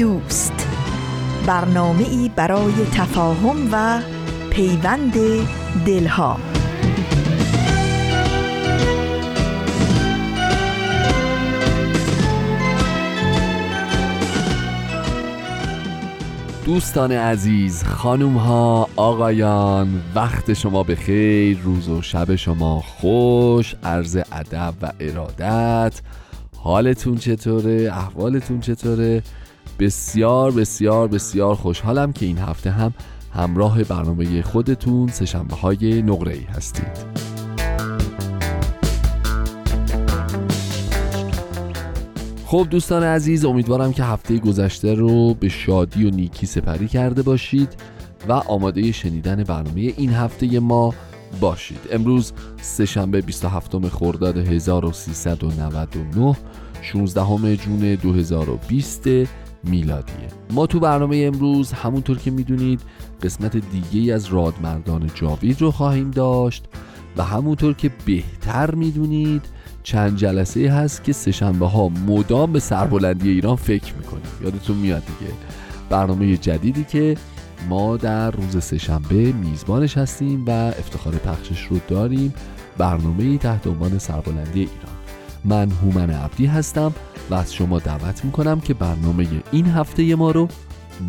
دوست. برنامه ای برای تفاهم و پیوند دلها. دوستان عزیز خانوم ها آقایان وقت شما به خیر روز و شب شما خوش عرض ادب و ارادت. حالتون چطوره؟ احوالتون چطوره؟ بسیار بسیار بسیار خوشحالم که این هفته هم همراه برنامه خودتون سشنبه های نقره ای هستید. خب دوستان عزیز امیدوارم که هفته گذشته رو به شادی و نیکی سپری کرده باشید و آماده شنیدن برنامه این هفته ما باشید. امروز سهشنبه 27 خرداد 1399 16 جون 2020 میلادیه. ما تو برنامه امروز همونطور که می‌دونید قسمت دیگه از رادمردان جاوید رو خواهیم داشت و همونطور که بهتر می‌دونید چند جلسه هست که سهشنبه ها مدام به سربلندی ایران فکر می‌کنیم. یادتون میاد دیگه. برنامه جدیدی که ما در روز سهشنبه میزبانش هستیم و افتخار پخشش رو داریم. برنامه تحت عنوان سربلندی ایران. من هومن عبدی هستم و از شما دعوت می‌کنم که برنامه این هفته ما رو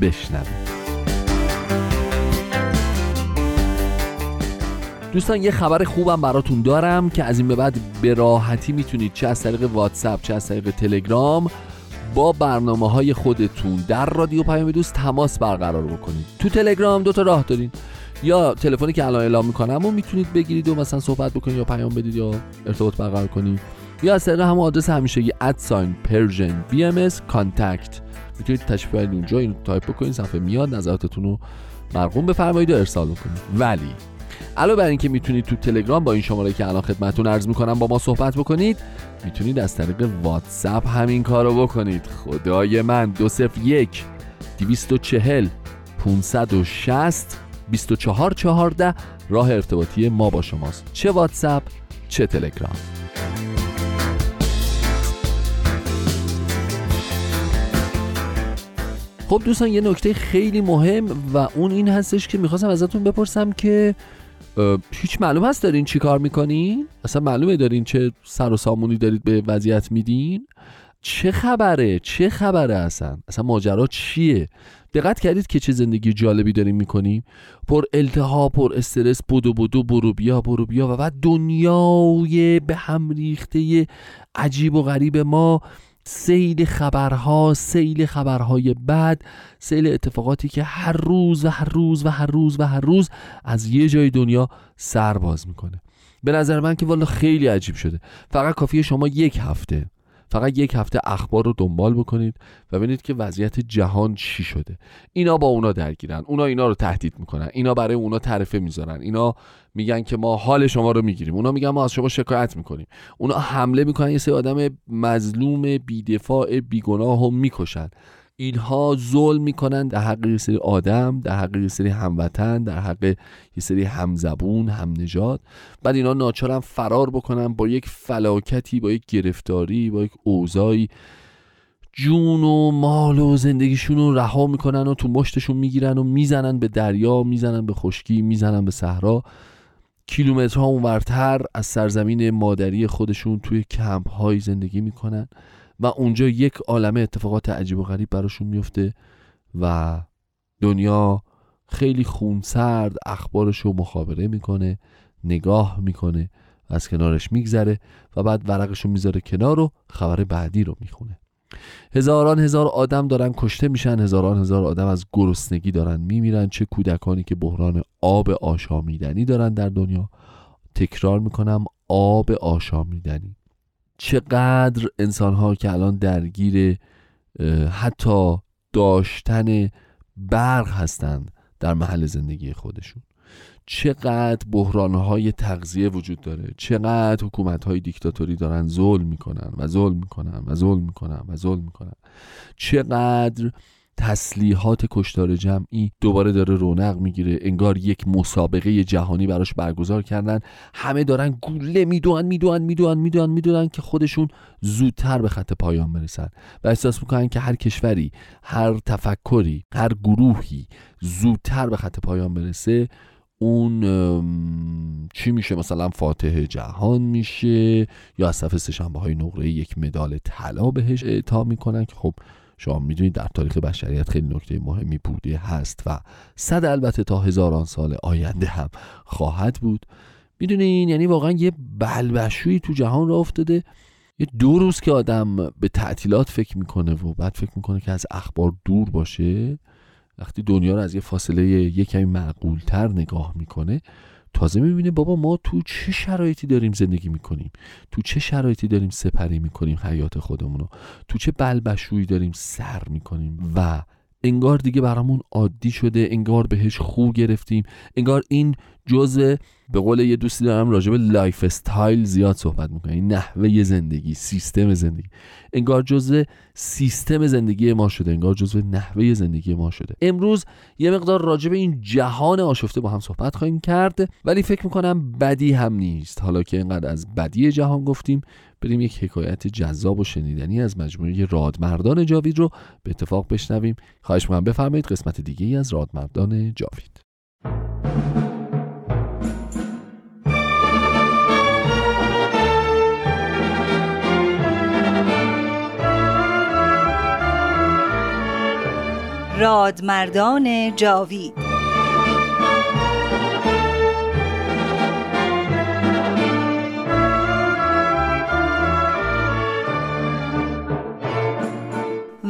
بشنوید. دوستان یه خبر خوبم براتون دارم که از این به بعد به راحتی می‌تونید چه از طریق واتساپ چه از طریق تلگرام با برنامه های خودتون در رادیو پیام دوست تماس برقرار بکنید. تو تلگرام دو تا راه دارین. یا تلفنی که الان اعلام می‌کنم و می‌تونید بگیرید و مثلا صحبت بکنید یا پیام بدید یا ارتباط برقرار کنید. یا از طریق همون آدرس همیشگی at sign Persian BMS contact. می‌تونید تشریف اونجا این تایپ بکنید صفحه میاد نظراتتون رو مرقوم بفرمایید و ارسال کنید ولی علاوه بر اینکه می‌تونید تو تلگرام با این شماره که الان خدمتتون عرض می‌کنم با ما صحبت بکنید می‌تونید از طریق واتساپ همین کارو بکنید. خدای من دو صفر یک دویست و چهل 560 24 14 راه ارتباطی ما با شماست. چه واتساپ چه تلگرام. خب دوستان یه نکته خیلی مهم و اون این هستش که می‌خواستم ازتون بپرسم که هیچ معلوم هست دارین چی کار می‌کنین؟ اصلا معلومه دارین چه سر و سامونی دارید به وضعیت میدین؟ چه خبره؟ چه خبره اصلا؟ اصلا ماجرا چیه؟ دقت کردید که چه زندگی جالبی داریم می‌کنیم پر التها پر استرس بودو بودو برو بیا برو بیا و بعد دنیای به هم ریخته عجیب و غریب ما سیل خبرها سیل خبرهای بد سیل اتفاقاتی که هر روز و هر روز و هر روز و هر روز از یه جای دنیا سر باز می‌کنه. به نظر من که والا خیلی عجیب شده. فقط کافیه شما یک هفته فقط یک هفته اخبار رو دنبال بکنید و ببینید که وضعیت جهان چی شده. اینا با اونا درگیرن اونا اینا رو تهدید می‌کنن اینا برای اونا تعرفه می‌ذارن اینا میگن که ما حال شما رو می‌گیریم. اونا میگن ما از شما شکایت می‌کنیم. اونا حمله می‌کنن یه سری آدم مظلوم بیدفاع بیگناه و می‌کشن. اینها ظلم می‌کنن در حق یه سری آدم در حق یه سری هموطن در حق یه سری همزبون هم نجات بعد اینا ناچارن فرار بکنن با یک فلاکتی با یک گرفتاری با یک اوضاعی. جون و مال و زندگیشون رو رها می‌کنن و تو مشتشون می‌گیرن و می‌زنن به دریا می‌زنن به خشکی می‌زنن به صحرا. کیلومترها اونورتر از سرزمین مادری خودشون توی کمپ های زندگی می‌کنن و اونجا یک عالمه اتفاقات عجیب و غریب براشون میفته و دنیا خیلی خونسرد اخبارش رو مخابره می‌کنه نگاه می‌کنه از کنارش میگذره و بعد ورقش رو می‌ذاره کنار و خبر بعدی رو می‌خونه. هزاران هزار آدم دارن کشته میشن هزاران هزار آدم از گرسنگی دارن میمیرن. چه کودکانی که بحران آب آشامیدنی دارن در دنیا. تکرار می‌کنم آب آشامیدنی. چقدر انسان ها که الان درگیر حتی داشتن برق هستند در محل زندگی خودشون. چقدر بحرانهای تغذیه وجود داره چقدر حکومت های دیکتاتوری دارن ظلم می‌کنن و ظلم می‌کنن و ظلم می‌کنن و ظلم می‌کنن. چقدر تسلیحات کشتار جمعی دوباره داره رونق می‌گیره انگار یک مسابقه جهانی براش برگزار کردن. همه دارن گوله می‌دونن می‌دونن می‌دونن می‌دونن می‌دونن که خودشون زودتر به خط پایان برسن و احساس می‌کنن که هر کشوری هر تفکری هر گروهی زودتر به خط پایان برسه. اون چی میشه؟ مثلا فاتح جهان میشه یا از صفحه سهشنبه های نقره یک مدال طلا بهش اعطا می‌کنن که خب شما می‌دونید در تاریخ بشریت خیلی نکته مهمی بوده هست و صد البته تا هزاران سال آینده هم خواهد بود. می‌دونین؟ یعنی واقعا یه بلبشویی تو جهان را افتاده. یه دو روز که آدم به تعطیلات فکر می‌کنه و بعد فکر می‌کنه که از اخبار دور باشه وقتی دنیا رو از یه فاصله یه کمی معقولتر نگاه می‌کنه تازه می‌بینه بابا ما تو چه شرایطی داریم زندگی می‌کنیم؟ تو چه شرایطی داریم سپری می‌کنیم حیات خودمونو؟ تو چه بلبشویی داریم سر می‌کنیم؟ و انگار دیگه برامون عادی شده انگار بهش خو گرفتیم انگار این جزء به قول یه دوستی دارم راجع به lifestyle زیاد صحبت می‌کنه نحوه زندگی سیستم زندگی. انگار جزء سیستم زندگی ما شده انگار جزء نحوه زندگی ما شده. امروز یه مقدار راجع به این جهان آشفته با هم صحبت خواهیم کرد ولی فکر می‌کنم بدی هم نیست. حالا که اینقدر از بدی جهان گفتیم بریم یک حکایت جذاب و شنیدنی از مجموعه رادمردان جاوید رو به اتفاق بشنویم. خواهش می‌کنم بفرمایید قسمت دیگه ای از رادمردان جاوید. رادمردان جاوید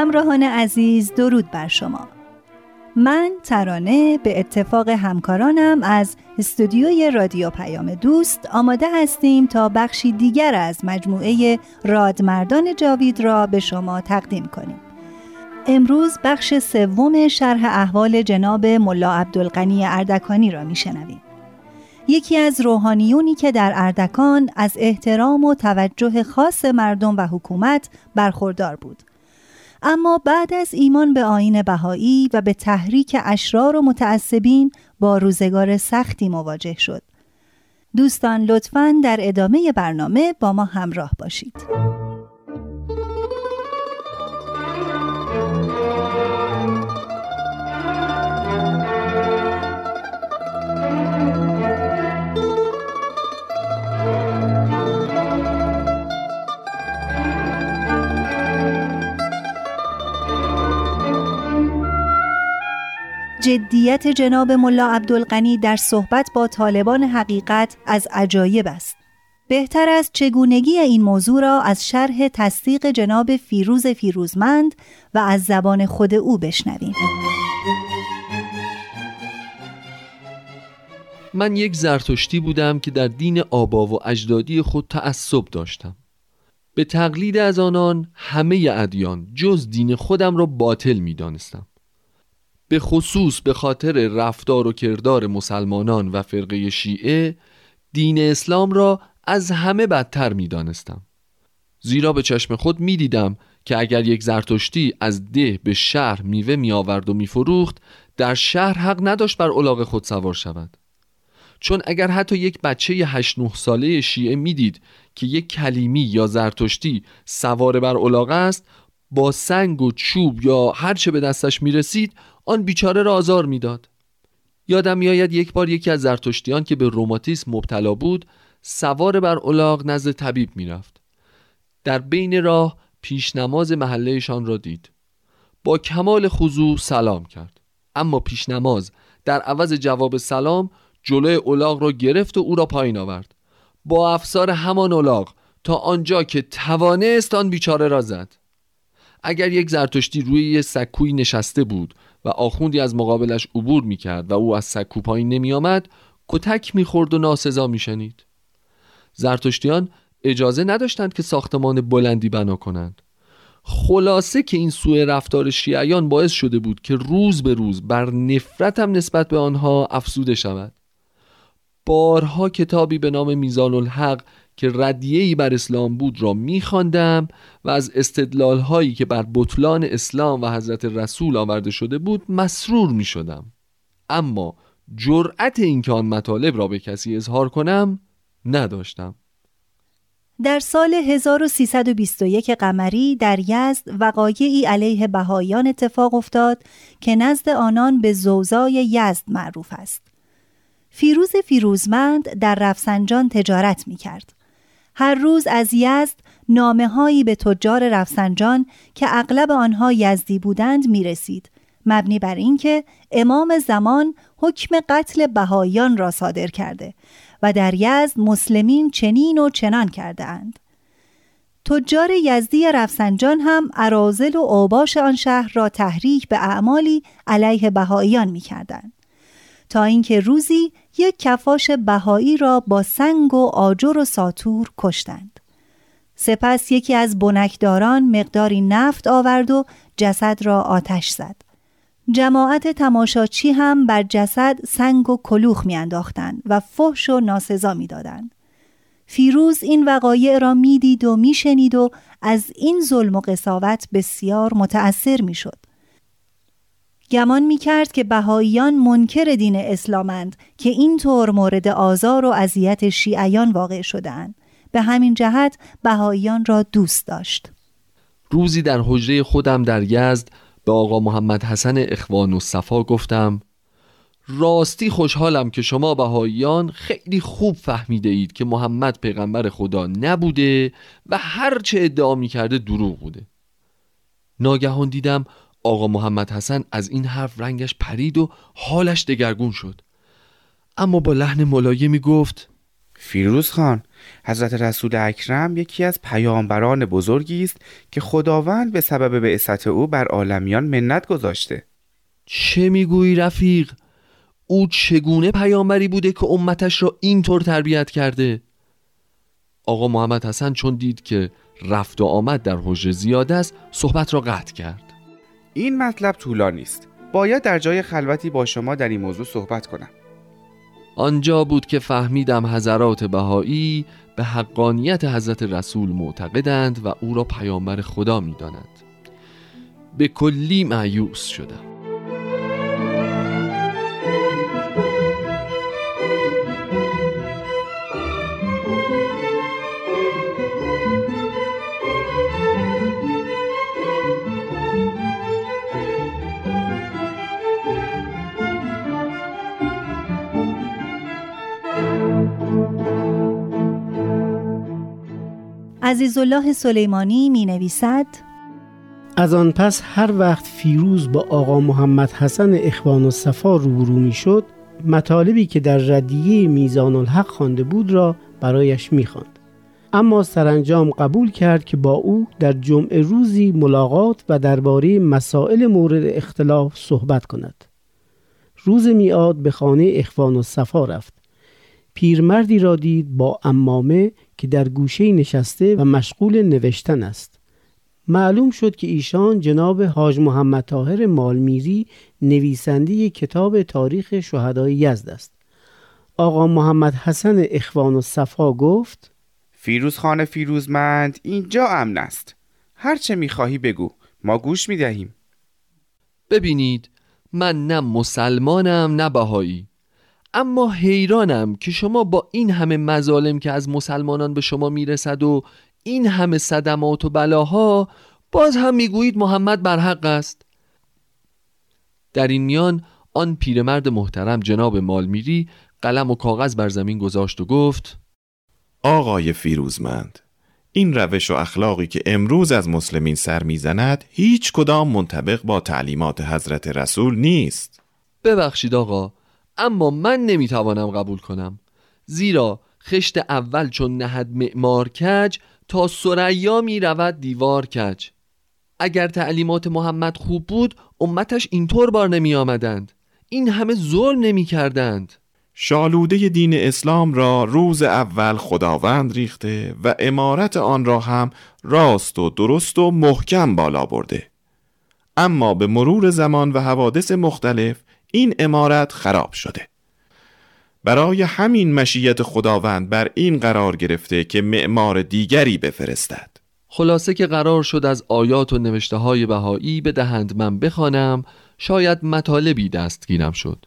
همراهان عزیز درود بر شما. من ترانه به اتفاق همکارانم از استودیوی رادیو پیام دوست آماده هستیم تا بخشی دیگر از مجموعه رادمردان جاوید را به شما تقدیم کنیم. امروز بخش سوم شرح احوال جناب ملا عبدالغنی اردکانی را میشنویم. یکی از روحانیونی که در اردکان از احترام و توجه خاص مردم و حکومت برخوردار بود. اما بعد از ایمان به آین بهایی و به تحریک اشرار و متعصبین با روزگار سختی مواجه شد. دوستان لطفاً در ادامه برنامه با ما همراه باشید. جدیت جناب ملا عبدالغنی در صحبت با طالبان حقیقت از عجایب است. بهتر است چگونگی این موضوع را از شرح تصدیق جناب فیروز فیروزمند و از زبان خود او بشنویم. من یک زرتشتی بودم که در دین آبا و اجدادی خود تعصب داشتم. به تقلید از آنان همه ادیان جز دین خودم را باطل می دانستم. به خصوص به خاطر رفتار و کردار مسلمانان و فرقه شیعه دین اسلام را از همه بدتر می دانستم. زیرا به چشم خود می دیدم که اگر یک زرتشتی از ده به شهر میوه میآورد و میفروخت در شهر حق نداشت بر الاغ خود سوار شود چون اگر حتی یک بچه 8 9 ساله شیعه می‌دید که یک کلیمی یا زرتشتی سوار بر الاغ است با سنگ و چوب یا هر چه به دستش می‌رسید آن بیچاره را آزار می‌داد. یادم میآید یک بار یکی از زرتشتیان که به روماتیسم مبتلا بود سوار بر الاغ نزد طبیب می‌رفت. در بین راه پیش نماز محلهشان را دید. با کمال خضوع سلام کرد. اما پیش نماز در عوض جواب سلام جلوی اولاغ را گرفت و او را پایین آورد. با افسار همان اولاغ تا آنجا که توانست آن بیچاره را زد. اگر یک زرتشتی روی یه سکوی نشسته بود و آخوندی از مقابلش عبور می‌کرد و او از سکو پایین نمی آمد کتک می‌خورد و ناسزا میشنید. زرتشتیان اجازه نداشتند که ساختمان بلندی بنا کنند. خلاصه که این سوء رفتار شیعیان باعث شده بود که روز به روز بر نفرتم نسبت به آنها افسوده شود. بارها کتابی به نام میزان الحق که ردیهی بر اسلام بود را میخواندم و از استدلال هایی که بر بطلان اسلام و حضرت رسول آورده شده بود مسرور می شدم اما جرأت اینکه آن مطالب را به کسی اظهار کنم نداشتم در سال 1321 قمری در یزد وقایعی علیه بهایان اتفاق افتاد که نزد آنان به زوزای یزد معروف است. فیروز فیروزمند در رفسنجان تجارت می کرد. هر روز از یزد نامه هایی به تجار رفسنجان که اغلب آنها یزدی بودند می رسید. مبنی بر اینکه امام زمان حکم قتل بهایان را صادر کرده و در یزد مسلمین چنین و چنان کرده اند. تجار یزدی رفسنجان هم عرازل و اوباش آن شهر را تحریک به اعمالی علیه بهاییان می کردند. تا اینکه روزی یک کفاش بهایی را با سنگ و آجر و ساتور کشتند. سپس یکی از بنکداران مقداری نفت آورد و جسد را آتش زد. جماعت تماشاچی هم بر جسد سنگ و کلوخ میانداختند و فحش و ناسزا می‌دادند. فیروز این وقایع را می‌دید و میشنید و از این ظلم و قصاوت بسیار متأثر می‌شد. گمان می کرد که بهاییان منکر دین اسلامند که اینطور مورد آزار و اذیت شیعیان واقع شدهاند. به همین جهت بهاییان را دوست داشت. روزی در حجره خودم در یزد به آقا محمد حسن اخوان و صفا گفتم راستی خوشحالم که شما بهاییان خیلی خوب فهمیده اید که محمد پیغمبر خدا نبوده و هرچه ادعا می کرده دروغ بوده ناگهان دیدم آقا محمد حسن از این حرف رنگش پرید و حالش دگرگون شد. اما با لحن ملایمی گفت فیروز خان حضرت رسول اکرم یکی از پیامبران بزرگی است که خداوند به سبب بعثت او بر عالمیان منت گذاشته. چه می‌گویی رفیق؟ او چگونه پیامبری بوده که امتش را اینطور تربیت کرده؟ آقا محمد حسن چون دید که رفت و آمد در حجره زیاد است صحبت را قطع کرد. این مطلب طولانی است باید در جای خلوتی با شما در این موضوع صحبت کنم. آنجا بود که فهمیدم حضرات بهایی به حقانیت حضرت رسول معتقدند و او را پیامبر خدا می‌دانند. به کلی معیوس شدم. عزیزالله سلیمانی می نویسد از آن پس هر وقت فیروز با آقا محمد حسن اخوان و صفا روبرو می شد مطالبی که در ردیه میزان الحق خوانده بود را برایش می خواند. اما سرانجام قبول کرد که با او در جمعه روزی ملاقات و درباره مسائل مورد اختلاف صحبت کند. روز میاد به خانه اخوان و صفا رفت. پیرمردی را دید با امامه که در گوشه نشسته و مشغول نوشتن است. معلوم شد که ایشان جناب حاج محمد طاهر مالمیری نویسنده کتاب تاریخ شهدای یزد است. آقا محمد حسن اخوان و صفا گفت فیروز خانه فیروزمند اینجا امن است. هر چه می‌خواهی بگو ما گوش می‌دهیم. ببینید من نه مسلمانم نه بهایی. اما حیرانم که شما با این همه مظالم که از مسلمانان به شما می‌رسد و این همه صدمات و بلاها باز هم می‌گویید محمد بر حق است. در این میان آن پیرمرد محترم جناب مالمیری قلم و کاغذ بر زمین گذاشت و گفت آقای فیروزمند این روش و اخلاقی که امروز از مسلمین سر می‌زند هیچ کدام منطبق با تعلیمات حضرت رسول نیست. ببخشید آقا اما من نمی‌توانم قبول کنم. زیرا خشت اول چون نهد معمار کج تا سریا می رود دیوار کج. اگر تعلیمات محمد خوب بود امتش اینطور بار نمی آمدند این همه ظلم نمی کردند شالوده دین اسلام را روز اول خداوند ریخته و امارت آن را هم راست و درست و محکم بالا برده. اما به مرور زمان و حوادث مختلف این امارت خراب شده. برای همین مشیت خداوند بر این قرار گرفته که معمار دیگری بفرستد. خلاصه که قرار شد از آیات و نوشته های بهایی به دهند من بخوانم شاید مطالبی دستگیرم شد.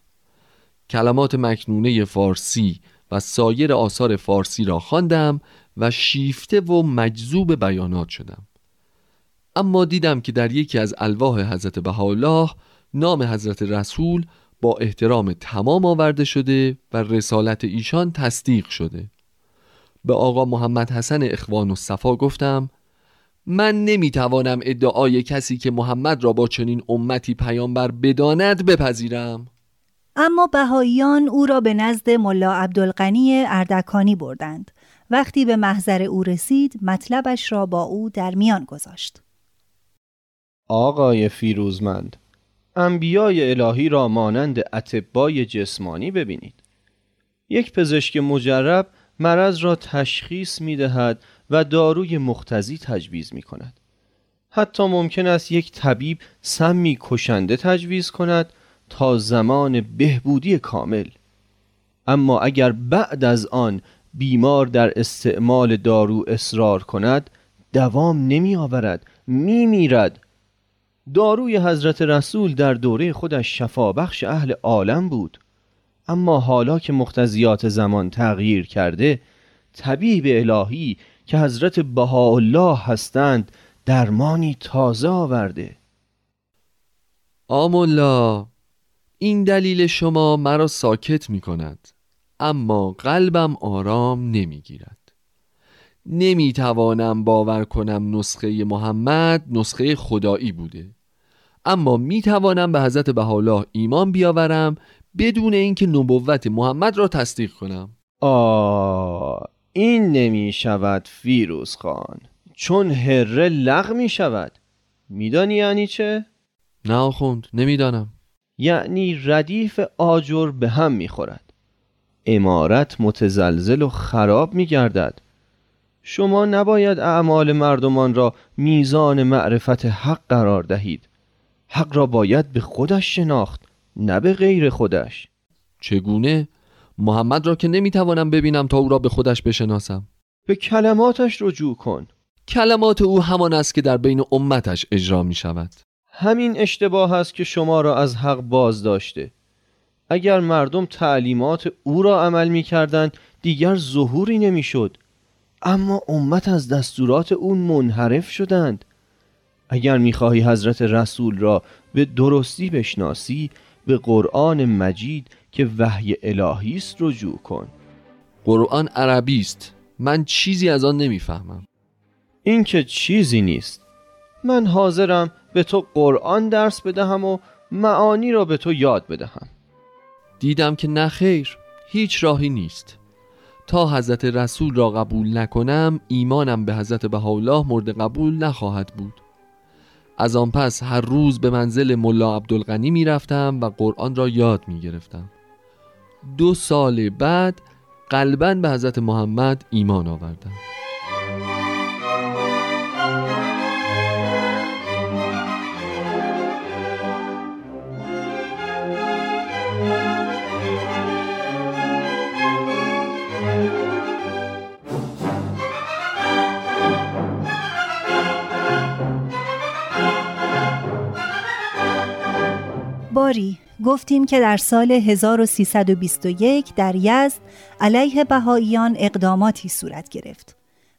کلمات مکنونه فارسی و سایر آثار فارسی را خواندم و شیفته و مجذوب بیانات شدم. اما دیدم که در یکی از الواح حضرت بهاءالله نام حضرت رسول با احترام تمام آورده شده و رسالت ایشان تصدیق شده. به آقا محمد حسن اخوان و صفا گفتم من نمی‌توانم ادعای کسی که محمد را با چنین امتی پیامبر بداند بپذیرم. اما بهاییان او را به نزد ملا عبدالغنی اردکانی بردند. وقتی به محضر او رسید مطلبش را با او در میان گذاشت. آقای فیروزمند انبیای الهی را مانند اتبای جسمانی ببینید. یک پزشک مجرب مرض را تشخیص می دهد و داروی مختزی تجویز می کند حتی ممکن است یک طبیب سمی کشنده تجویز کند تا زمان بهبودی کامل. اما اگر بعد از آن بیمار در استعمال دارو اصرار کند دوام نمی آورد می میرد داروی حضرت رسول در دوره خودش شفابخش اهل عالم بود. اما حالا که مختزیات زمان تغییر کرده طبیب الهی که حضرت بهاءالله هستند درمانی تازه آورده. آمولا این دلیل شما مرا ساکت می کند اما قلبم آرام نمی گیرد نمی توانم باور کنم نسخه محمد نسخه خدایی بوده. اما می توانم به حضرت بهاءالله ایمان بیاورم بدون اینکه نبوت محمد را تصدیق کنم. آ این نمی شود فیروز خان. چون هره لغ می شود میدانی یعنی چه؟ نه آخوند نمی‌دانم. یعنی ردیف آجر به هم می خورد امارت متزلزل و خراب می گردد شما نباید اعمال مردمان را میزان معرفت حق قرار دهید. حق را باید به خودش شناخت نه به غیر خودش. چگونه؟ محمد را که نمی‌توانم ببینم تا او را به خودش بشناسم. به کلماتش رجوع کن. کلمات او همان است که در بین امتش اجرا می شود همین اشتباه است که شما را از حق باز داشته اگر مردم تعلیمات او را عمل می کردن دیگر ظهوری نمی شد اما امت از دستورات او منحرف شدند. اگر می‌خواهی حضرت رسول را به درستی بشناسی به قرآن مجید که وحی الهی است رجوع کن. قرآن عربی است. من چیزی از آن نمی‌فهمم. این که چیزی نیست. من حاضرم به تو قرآن درس بدهم و معانی را به تو یاد بدهم. دیدم که نه خیر هیچ راهی نیست. تا حضرت رسول را قبول نکنم ایمانم به حضرت بهاءالله مورد قبول نخواهد بود. از آن پس هر روز به منزل ملا عبدالغنی می رفتم و قرآن را یاد می گرفتم دو سال بعد قلبا به حضرت محمد ایمان آوردم. گفتیم که در سال 1321 در یزد علیه بهاییان اقداماتی صورت گرفت.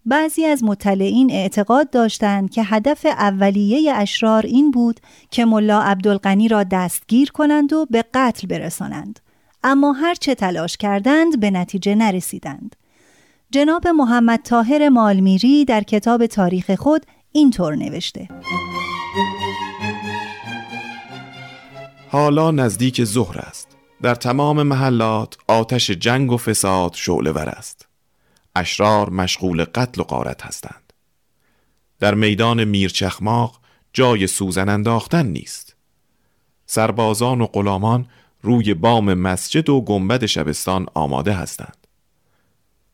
بعضی از مطلعین اعتقاد داشتند که هدف اولیه اشرار این بود که ملا عبدالغنی را دستگیر کنند و به قتل برسانند. اما هر چه تلاش کردند به نتیجه نرسیدند. جناب محمد طاهر مالمیری در کتاب تاریخ خود اینطور نوشته حالا نزدیک ظهر است. در تمام محلات آتش جنگ و فساد شعله ور است. اشرار مشغول قتل و قارت هستند. در میدان میرچخماق جای سوزن انداختن نیست. سربازان و غلامان روی بام مسجد و گنبد شبستان آماده هستند.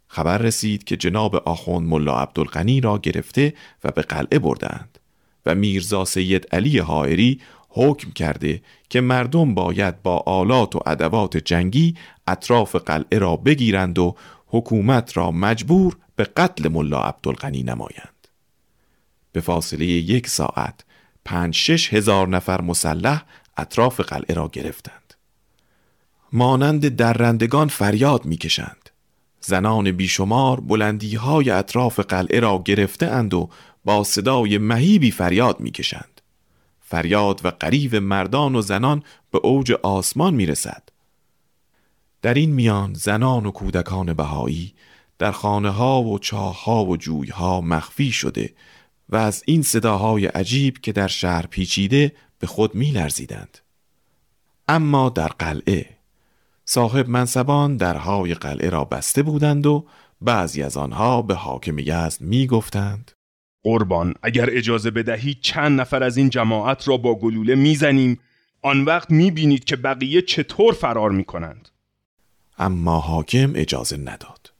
خبر رسید که جناب آخوند ملا عبدالغنی را گرفته و به قلعه بردند و میرزا سید علی حائری حکم کرده که مردم باید با آلات و ادوات جنگی اطراف قلعه را بگیرند و حکومت را مجبور به قتل ملا عبدالغنی نمایند. به فاصله یک ساعت پنج شش هزار نفر مسلح اطراف قلعه را گرفتند. مانند درندگان فریاد می‌کشند. زنان بیشمار بلندی های اطراف قلعه را گرفته اند و با صدای مهیبی فریاد می‌کشند. فریاد و قریب مردان و زنان به اوج آسمان می‌رسد در این میان زنان و کودکان بهایی در خانه ها و چاه ها و جوی ها مخفی شده و از این صداهای عجیب که در شهر پیچیده به خود می لرزیدند. اما در قلعه صاحب منصبان درهای قلعه را بسته بودند و بعضی از آنها به حاکم یزد می گفتند قربان. اگر اجازه بدهی چند نفر از این جماعت را با گلوله می‌زنیم. آن وقت می‌بینید که بقیه چطور فرار می‌کنند. اما حاکم اجازه نداد.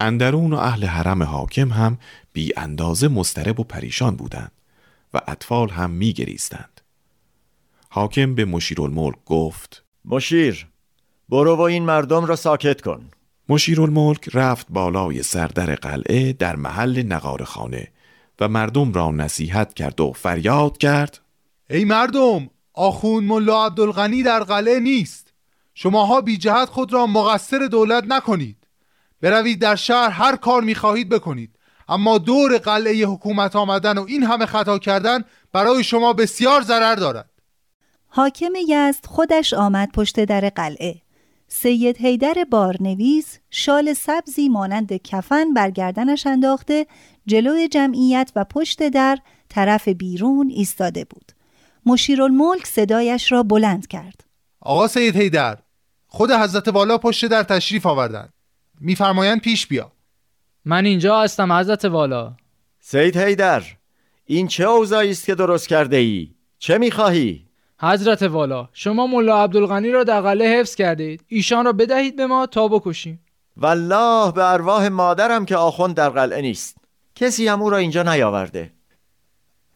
اندرون و اهل حرم حاکم هم بی اندازه مسترب و پریشان بودند و اطفال هم می گریستند. حاکم به مشیرالملک گفت مشیر برو و این مردم را ساکت کن. مشیرالملک رفت بالای سردر قلعه در محل نقار خانه. و مردم را نصیحت کرد و فریاد کرد ای مردم آخون ملا عبدالغنی در قلعه نیست. شماها بی جهت خود را مقصر دولت نکنید. بروید در شهر هر کار می‌خواهید بکنید. اما دور قلعه حکومت آمدن و این همه خطا کردن برای شما بسیار ضرر دارد. حاکم یزد خودش آمد پشت در قلعه. سید هیدر بارنویس شال سبزی مانند کفن بر گردنش انداخته جلوی جمعیت و پشت در طرف بیرون ایستاده بود. مشیرالملک صدایش را بلند کرد. آقا سید هیدر خود حضرت والا پشت در تشریف آوردند میفرمایند پیش بیا. من اینجا هستم حضرت والا. سید هیدر این چه اوضاعی است که درست کرده ای؟ چه می‌خواهی؟ حضرت والا شما ملا عبدالغنی را در قلعه حفظ کردید. ایشان را بدهید به ما تا بکشیم. والله به ارواح مادرم که آخوند در قلعه نیست. کسی هم او را اینجا نیاورده.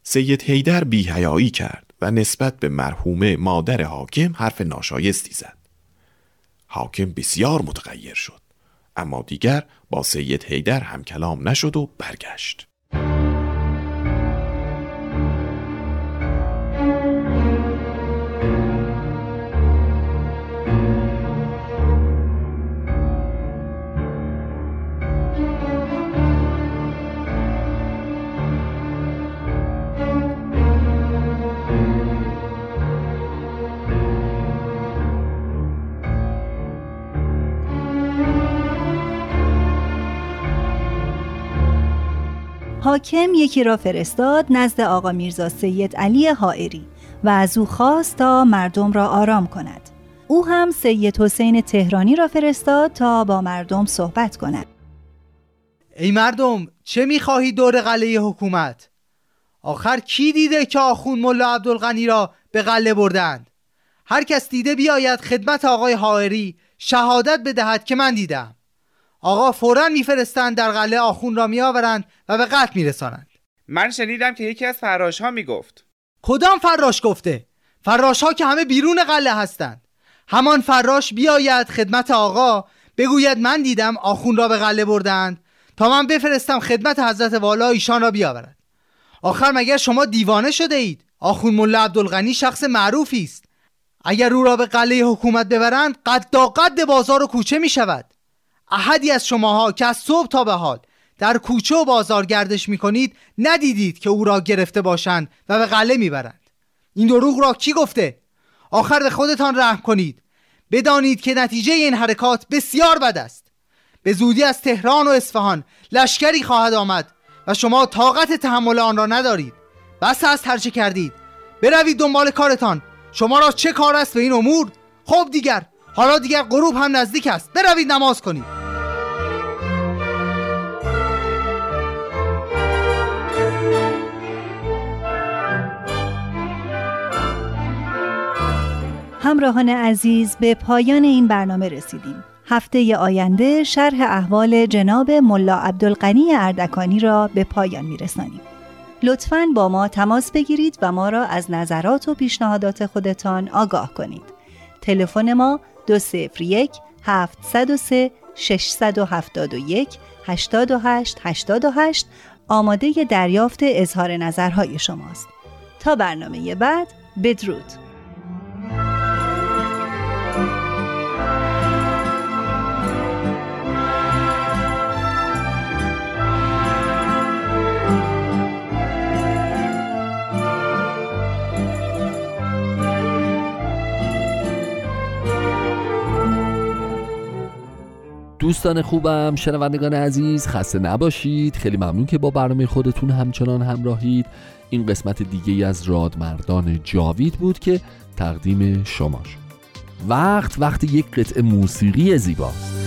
سید هیدر بیهیایی کرد و نسبت به مرحومه مادر حاکم حرف ناشایستی زد. حاکم بسیار متغیر شد اما دیگر با سید هیدر هم کلام نشد و برگشت. حاکم یکی را فرستاد نزد آقا میرزا سید علی حائری و از او خواست تا مردم را آرام کند. او هم سید حسین تهرانی را فرستاد تا با مردم صحبت کند. ای مردم چه می‌خواهی دور قلعه حکومت؟ آخر کی دیده که آخون ملا عبدالغنی را به قلعه بردند؟ هر کس دیده بیاید خدمت آقای حائری شهادت بدهد که من دیدم. آقا فورا میفرستند در قلعه آخون را میآورند و به قتل میرسانند. من شنیدم که یکی از فراش ها می‌گفت. کدام فراش گفته؟ فراش ها که همه بیرون قلعه هستند. همان فراش بیاید خدمت آقا. بگوید من دیدم آخون را به قلعه بردند تا من بفرستم خدمت حضرت والا ایشان را بیاورد. آخر مگر شما دیوانه شده اید؟ آخون ملا عبدالغنی شخص معروفی است. اگر او را به قلعه حکومت ببرند قد قد بازار و کوچه می شود احدی از شماها که از صبح تا به حال در کوچه و بازار گردش می کنید ندیدید که او را گرفته باشند و به قلعه می برند این دروغ را کی گفته؟ آخر به خودتان رحم کنید. بدانید که نتیجه این حرکات بسیار بد است. به زودی از تهران و اصفهان لشکری خواهد آمد و شما طاقت تحمل آن را ندارید. بس از هرچه کردید. بروید دنبال کارتان. شما را چه کار است به این امور؟ خب دیگر حالا دیگر غروب هم نزدیک است بروید نماز کنید همراهان عزیز به پایان این برنامه رسیدیم. هفته آینده شرح احوال جناب ملا عبدالقنی اردکانی را به پایان میرسانیم. لطفاً با ما تماس بگیرید و ما را از نظرات و پیشنهادات خودتان آگاه کنید. تلفن ما 201 703 671 828 828 آماده دریافت اظهار نظرهای شماست. تا برنامه بعد بدرود. دوستان خوبم شنوندگان عزیز خسته نباشید. خیلی ممنون که با برنامه خودتون همچنان همراهید. این قسمت دیگه از رادمردان جاوید بود که تقدیم شما شد. وقت وقتی یک قطعه موسیقی زیباست.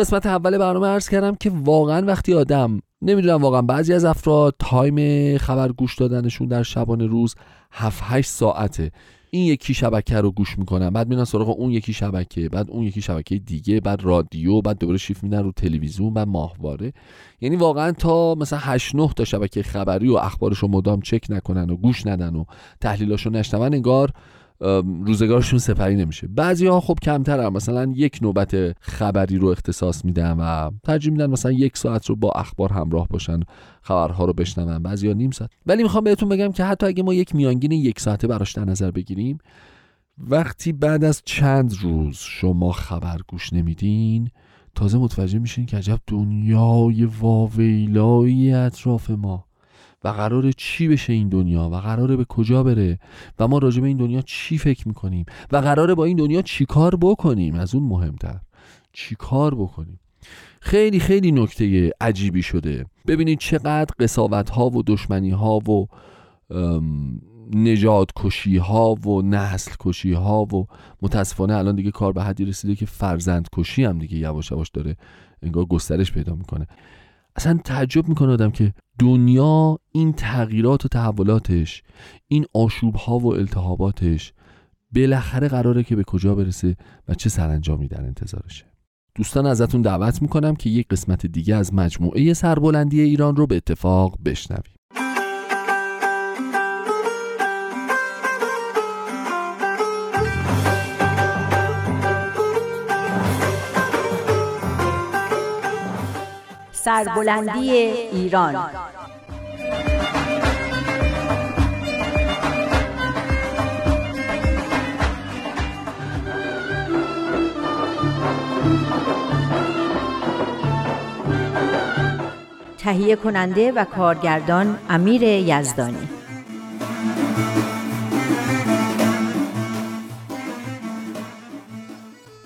قسمت اول برنامه عرض کردم که واقعا وقتی آدم نمی‌دونم واقعا بعضی از افراد تایم خبر گوش دادنشون در شبانه روز 7 8 ساعته. این یکی شبکه رو گوش می‌کنن بعد میرن سراغ اون یکی شبکه بعد اون یکی شبکه دیگه بعد رادیو بعد دوباره شیفت میدن رو تلویزیون بعد ماهواره. یعنی واقعا تا مثلا 8 9 تا شبکه خبری و اخبارش مدام چک نکنن و گوش ندن و تحلیلاشو نشنون انگار روزگارشون سپری نمیشه. بعضی ها خب کمتر هم مثلا یک نوبت خبری رو اختصاص میدن و ترجیح میدن مثلا یک ساعت رو با اخبار همراه باشن خبرها رو بشنون. بعضی ها نیم ساعت. ولی می‌خوام بهتون بگم که حتی اگه ما یک میانگین یک ساعته براش در نظر بگیریم وقتی بعد از چند روز شما خبر گوش نمیدین تازه متوجه میشین که عجب دنیای واویلایی اطراف ما. و قرار چی بشه این دنیا و قراره به کجا بره و ما راجع به این دنیا چی فکر می‌کنیم و قراره با این دنیا چی کار بکنیم؟ از اون مهمتر. چی کار بکنیم؟ خیلی خیلی نکته عجیبی شده. ببینید چقدر قصاوت ها و دشمنی ها و نجات کشی ها و نسل کشی ها و متاسفانه الان دیگه کار به حدی رسیده که فرزند کشی هم دیگه یواش یواش داره انگار گسترش پیدا می‌کنه. اصلا تعجب می‌کنه آدم که دنیا این تغییرات و تحولاتش این آشوب ها و التهاباتش بالاخره قراره که به کجا برسه و چه سرانجامی در انتظارشه. دوستان ازتون دعوت می‌کنم که یک قسمت دیگه از مجموعه سربلندی ایران رو به اتفاق بشنویم. سربلندی ایران. تهیه کننده و کارگردان امیر یزدانی.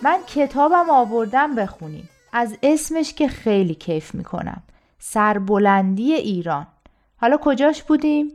من کتابم آوردم بخونیم از اسمش که خیلی کیف می‌کنم. سربلندی ایران. حالا کجاش بودیم؟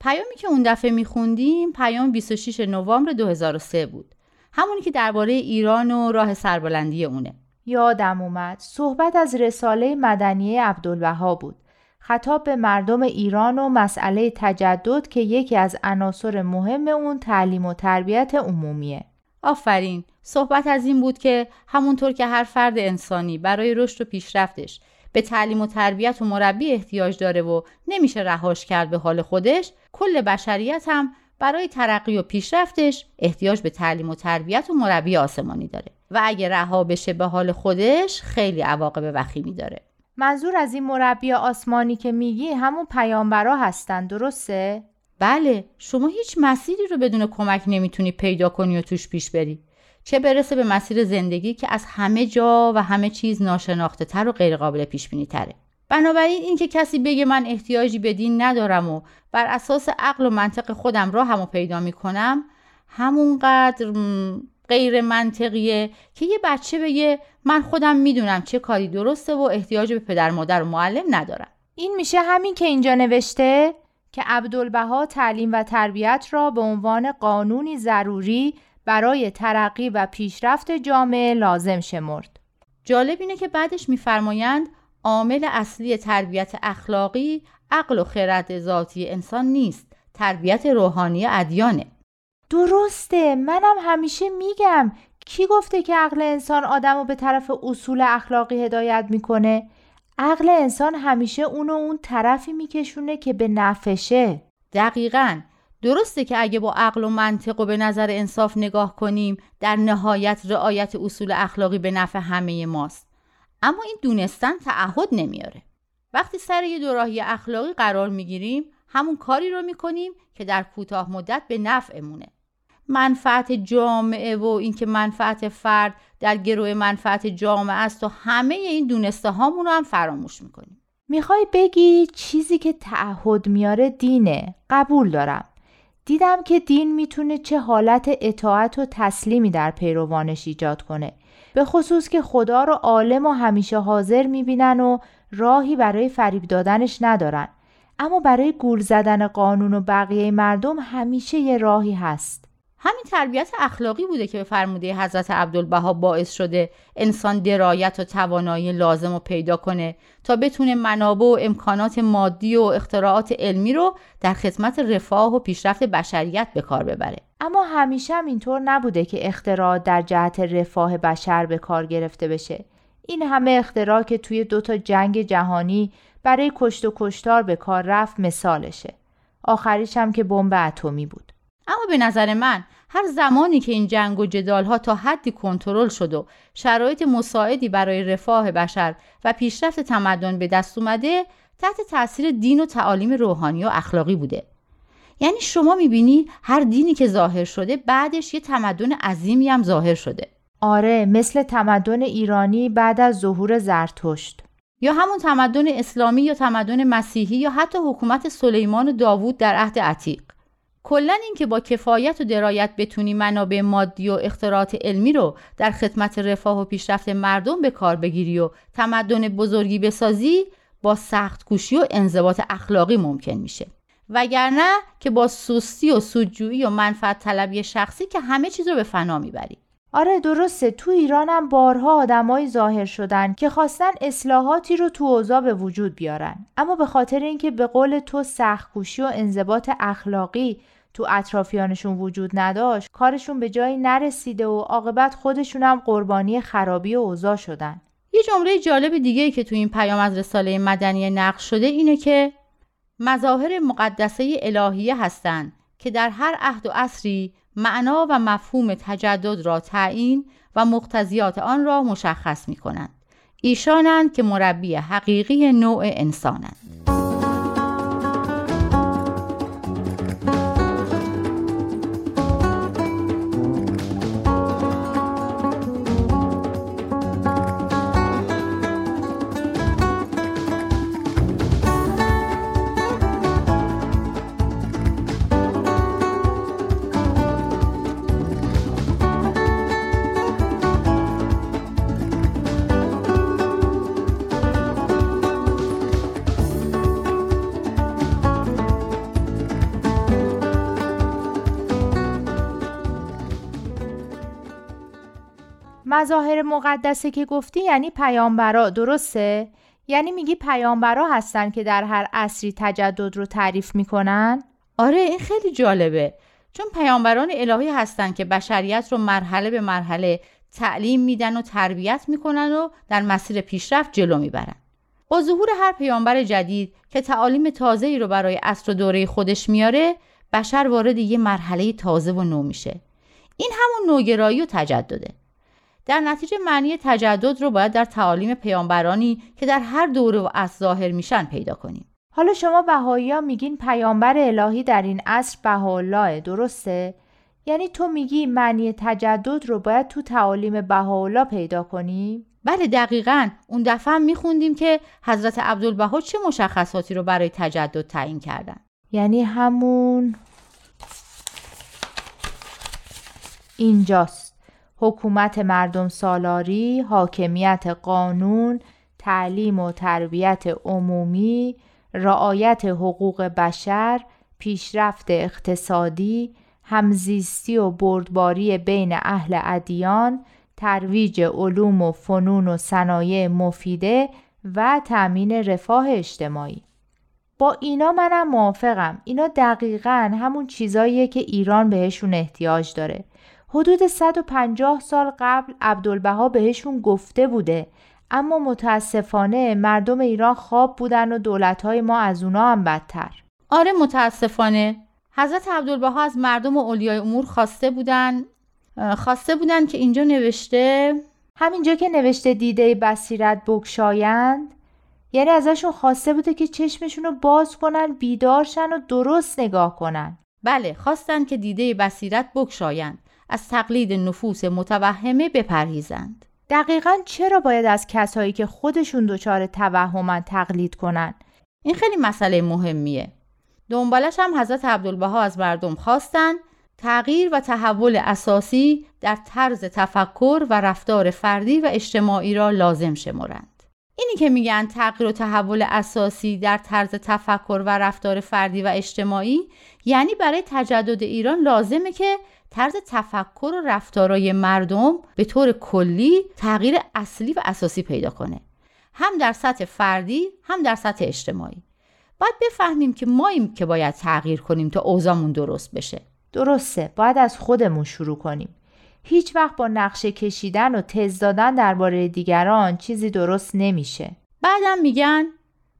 پیامی که اون دفعه میخوندیم پیام 26 نوامبر 2003 بود. همونی که درباره ایران و راه سربلندی اونه. یادم اومد. صحبت از رساله مدنیه عبدالبها بود. خطاب به مردم ایران و مسئله تجدد که یکی از عناصر مهم اون تعلیم و تربیت عمومیه. آفرین. صحبت از این بود که همونطور که هر فرد انسانی برای رشد و پیشرفتش به تعلیم و تربیت و مربی احتیاج داره و نمیشه رهاش کرد به حال خودش کل بشریت هم برای ترقی و پیشرفتش احتیاج به تعلیم و تربیت و مربی آسمانی داره. و اگه رها بشه به حال خودش خیلی عواقب وخیمی داره. منظور از این مربی آسمانی که میگی همون پیامبرا هستن درسته؟ بله شما هیچ مسیری رو بدون کمک نمی‌تونی پیدا کنی و توش پیش بری. چه برسه به مسیر زندگی که از همه جا و همه چیز ناشناخته تر و غیرقابل پیش بینی تره بنابراین اینکه کسی بگه من احتیاجی به دین ندارم و بر اساس عقل و منطق خودم راه همو پیدا می‌کنم همونقدر غیر منطقیه که یه بچه بگه من خودم می‌دونم چه کاری درسته و احتیاج به پدر مادر و معلم ندارم. این میشه همین که اینجا نوشته که عبدالبها تعلیم و تربیت را به عنوان قانونی ضروری برای ترقی و پیشرفت جامعه لازم شمرد. جالب اینه که بعدش میفرمایند عامل اصلی تربیت اخلاقی عقل و خرد ذاتی انسان نیست تربیت روحانی ادیانه. درسته منم همیشه میگم. کی گفته که عقل انسان آدم رو به طرف اصول اخلاقی هدایت می‌کنه؟ عقل انسان همیشه اونو اون طرفی میکشونه که به نفشه. دقیقا. درسته که اگه با عقل و منطق و به نظر انصاف نگاه کنیم در نهایت رعایت اصول اخلاقی به نفع همه ماست. اما این دونستن تعهد نمیاره. وقتی سر یه دوراهی اخلاقی قرار می‌گیریم همون کاری رو می‌کنیم که در کوتاه مدت به نفعمونه. منفعت جامعه و اینکه منفعت فرد در گروه منفعت جامعه است و همه این دونسته هامون رو هم فراموش می‌کنیم. می‌خوای بگی چیزی که تعهد میاره دینه. قبول دارم. دیدم که دین می‌تونه چه حالت اطاعت و تسلیمی در پیروانش ایجاد کنه. به خصوص که خدا رو عالم و همیشه حاضر می‌بینن و راهی برای فریب دادنش ندارن. اما برای گول زدن قانون و بقیه مردم همیشه یه راهی هست. همین تربیت اخلاقی بوده که به فرموده حضرت عبدالبها باعث شده انسان درایت و توانایی لازم رو پیدا کنه تا بتونه منابع و امکانات مادی و اختراعات علمی رو در خدمت رفاه و پیشرفت بشریت به کار ببره. اما همیشه هم اینطور نبوده که اختراعات در جهت رفاه بشر به کار گرفته بشه. این همه اختراع که توی دو تا جنگ جهانی برای کشت و کشتار به کار رفت مثالشه. آخریش هم که بمب اتمی بود. اما به نظر من هر زمانی که این جنگ و جدال ها تا حدی کنترل شد و شرایط مساعدی برای رفاه بشر و پیشرفت تمدن به دست اومده تحت تاثیر دین و تعالیم روحانی و اخلاقی بوده. یعنی شما می‌بینی هر دینی که ظاهر شده بعدش یه تمدن عظیمی هم ظاهر شده. آره مثل تمدن ایرانی بعد از ظهور زرتشت. یا همون تمدن اسلامی یا تمدن مسیحی یا حتی حکومت سلیمان و داوود در عهد عتیق. کلا اینکه با کفایت و درایت بتونی منابع مادی و اختراعات علمی رو در خدمت رفاه و پیشرفت مردم به کار بگیری و تمدن بزرگی بسازی با سخت کوشی و انضباط اخلاقی ممکن میشه. وگرنه که با سستی و سودجویی و منفعت طلبی شخصی که همه چیز رو به فنا می‌بری. آره درسته. تو ایرانم بارها آدمایی ظاهر شدن که خواستن اصلاحاتی رو تو اوضاع به وجود بیارن. اما به خاطر اینکه به قول تو سختکوشی و انضباط اخلاقی تو اطرافیانشون وجود نداشت کارشون به جایی نرسیده و عاقبت خودشون هم قربانی خرابی و اوضاع شدن یه جمله جالب دیگه که تو این پیام از رساله مدنی نقش شده اینه که مظاهر مقدسه الهیه هستند که در هر عهد و عصری معنا و مفهوم تجدد را تعیین و مقتضیات آن را مشخص می کنند. ایشانند که مربی حقیقی نوع انسانند. مظاهر مقدسه که گفتی یعنی پیامبرا درسته؟ یعنی میگی پیامبرا هستن که در هر عصری تجدد رو تعریف می‌کنن؟ آره این خیلی جالبه چون پیامبران الهی هستن که بشریت رو مرحله به مرحله تعلیم میدن و تربیت می‌کنن و در مسیر پیشرفت جلو می‌برن با ظهور هر پیامبر جدید که تعالیم تازه‌ای رو برای عصر و دوره خودش میاره بشر وارد یه مرحله تازه و نو میشه این همون نوگرایی و تجدده در نتیجه معنی تجدد رو باید در تعالیم پیامبرانی که در هر دوره و از ظاهر میشن پیدا کنیم. حالا شما بهایی ها میگین پیامبر الهی در این عصر بهاءالله درسته؟ یعنی تو میگی معنی تجدد رو باید تو تعالیم بهاءالله پیدا کنیم؟ بله دقیقا. اون دفعه هم میخوندیم که حضرت عبدالبها چه مشخصاتی رو برای تجدد تعیین کردن؟ یعنی همون اینجاست. حکومت مردم سالاری، حاکمیت قانون، تعلیم و تربیت عمومی، رعایت حقوق بشر، پیشرفت اقتصادی، همزیستی و بردباری بین اهل ادیان، ترویج علوم و فنون و صنایع مفیده و تأمین رفاه اجتماعی. با اینا منم موافقم. اینا دقیقا همون چیزاییه که ایران بهشون احتیاج داره. حدود 150 سال قبل عبدالبها بهشون گفته بوده. اما متاسفانه مردم ایران خواب بودن و دولتهای ما از اونا هم بدتر. آره متاسفانه. حضرت عبدالبها از مردم و اولیای امور خواسته بودن خواسته بودن که اینجا نوشته همینجا که نوشته دیده بصیرت بگشایند یعنی ازشون خواسته بوده که چشمشون رو باز کنن بیدارشن و درست نگاه کنن. بله خواستن که دیده بصیرت بگشایند از تقلید نفوس متوهمه بپرهیزند. دقیقا چرا باید از کسایی که خودشون دچار توهمن تقلید کنن؟ این خیلی مسئله مهمیه. دنبالش هم حضرت عبدالبها از مردم خواستند تغییر و تحول اساسی در طرز تفکر و رفتار فردی و اجتماعی را لازم شمرند. اینی که میگن تغییر و تحول اساسی در طرز تفکر و رفتار فردی و اجتماعی یعنی برای تجدد ایران لازمه که طرز تفکر و رفتارای مردم به طور کلی تغییر اصلی و اساسی پیدا کنه. هم در سطح فردی هم در سطح اجتماعی. باید بفهمیم که ماییم که باید تغییر کنیم تا اوضاعمون درست بشه. درسته. باید از خودمون شروع کنیم. هیچ وقت با نقشه کشیدن و تز دادن درباره دیگران چیزی درست نمیشه. بعدم میگن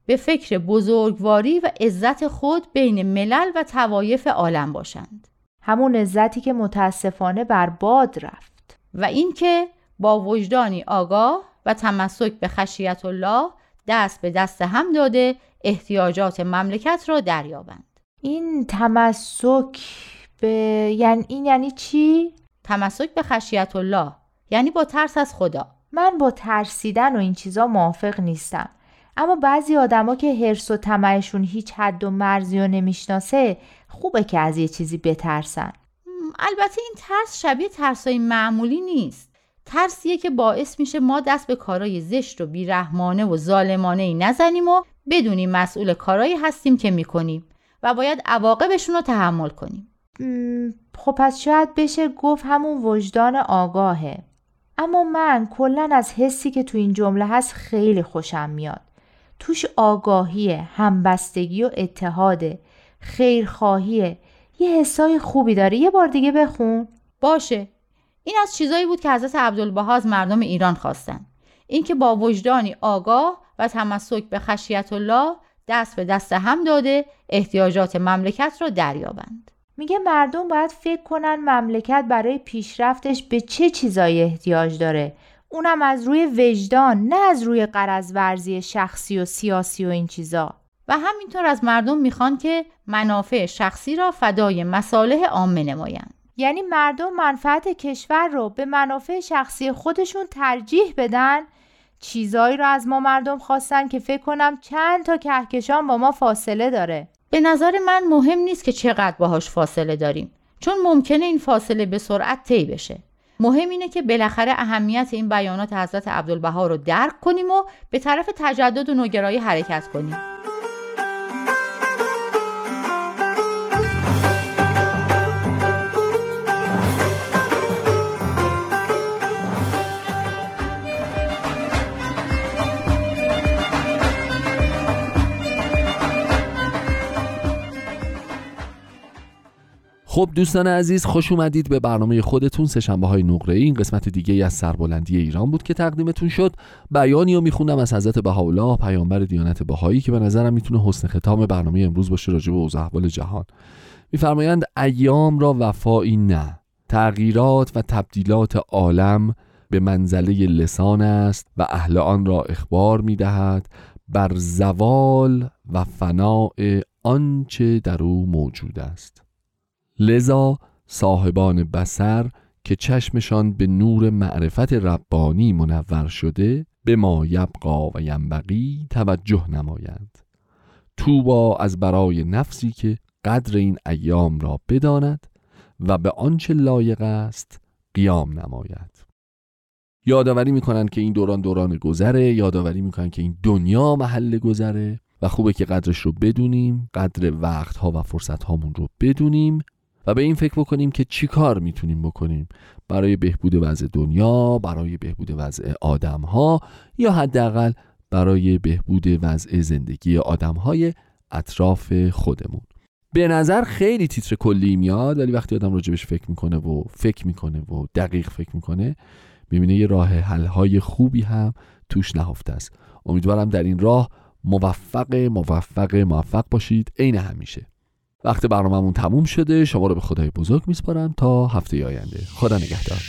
به فکر بزرگواری و عزت خود بین ملل و توایف عالم باشند. همون عزتی که متاسفانه بر باد رفت. و اینکه با وجدانی آگاه و تمسک به خشیت الله دست به دست هم داده احتیاجات مملکت را دریابند. این تمسک به یعنی این یعنی چی؟ تمسک به خشیت الله یعنی با ترس از خدا. من با ترسیدن و این چیزا موافق نیستم. اما بعضی آدما که حرس و طمعشون هیچ حد و مرزی رو نمی‌شناسه خوبه که از یه چیزی بترسن. البته این ترس شبیه ترسای معمولی نیست. ترسیه که باعث میشه ما دست به کارای زشت و بیرحمانه و ظالمانه ای نزنیم و بدونیم مسئول کارایی هستیم که می‌کنیم و باید عواقبشون رو تحمل کنیم. خب پس شاید بشه گفت همون وجدان آگاهه. اما من کلا از حسی که تو این جمله هست خیلی خوشم میاد. توش آگاهیه همبستگی و اتحاده. خیرخواهیه. یه حسای خوبی داره یه بار دیگه بخون. باشه. این از چیزایی بود که حضرت عبدالبها از مردم ایران خواستن. اینکه با وجدانی آگاه و تمسک به خشیت الله دست به دست هم داده احتیاجات مملکت را دریابند. میگه مردم باید فکر کنن مملکت برای پیشرفتش به چه چیزایی احتیاج داره. اونم از روی وجدان نه از روی قرض ورزی شخصی و سیاسی و این چیزا. و همینطور از مردم می‌خوان که منافع شخصی را فدای مصالح عامه نمایند یعنی مردم منفعت کشور رو به منافع شخصی خودشون ترجیح بدن چیزایی رو از ما مردم خواستن که فکر کنم چند تا کهکشان با ما فاصله داره. به نظر من مهم نیست که چقدر باهاش فاصله داریم چون ممکنه این فاصله به سرعت طی بشه. مهم اینه که بالاخره اهمیت این بیانات حضرت عبدالبها رو درک کنیم و به طرف تجدد و نوگرایی حرکت کنیم. خب دوستان عزیز خوش اومدید به برنامه خودتون. سهشنبه های نقره این قسمت دیگه ای از سربلندی ایران بود که تقدیمتون شد. بیانی رو میخوندم از حضرت بهاءالله پیامبر دیانت بهایی که به نظرم می‌تونه حسن ختام برنامه امروز باشه راجع به اوضاع احوال جهان. میفرمایند ایام را وفایی نه. تغییرات و تبدیلات عالم به منزله لسان است و اهل آن را اخبار می‌دهد بر زوال و فناع آنچه در او موجود است. لذا صاحبان بسر که چشمشان به نور معرفت ربانی منور شده به ما یبقا و ینبغی توجه نمایند. توبا از برای نفسی که قدر این ایام را بداند و به آنچه لایق است قیام نماید. یادآوری می‌کنند که این دوران دوران گذره یادآوری می‌کنند که این دنیا محل گذره و خوبه که قدرش رو بدونیم قدر وقتها و فرصت هامون رو بدونیم و به این فکر بکنیم که چی کار می‌تونیم بکنیم؟ برای بهبود وضع دنیا برای بهبود وضع آدم ها یا حداقل برای بهبود وضع زندگی آدم های اطراف خودمون. به نظر خیلی تیتر کلی میاد ولی وقتی آدم راجبش فکر می‌کنه و فکر می‌کنه و دقیق فکر می‌کنه می‌بینه یه راه حل های خوبی هم توش نهفته است. امیدوارم در این راه موفق موفق موفق باشید. عین همیشه. وقت برنامهمون تموم شده. شما رو به خدای بزرگ میسپارم تا هفته آینده. خدا نگهدار.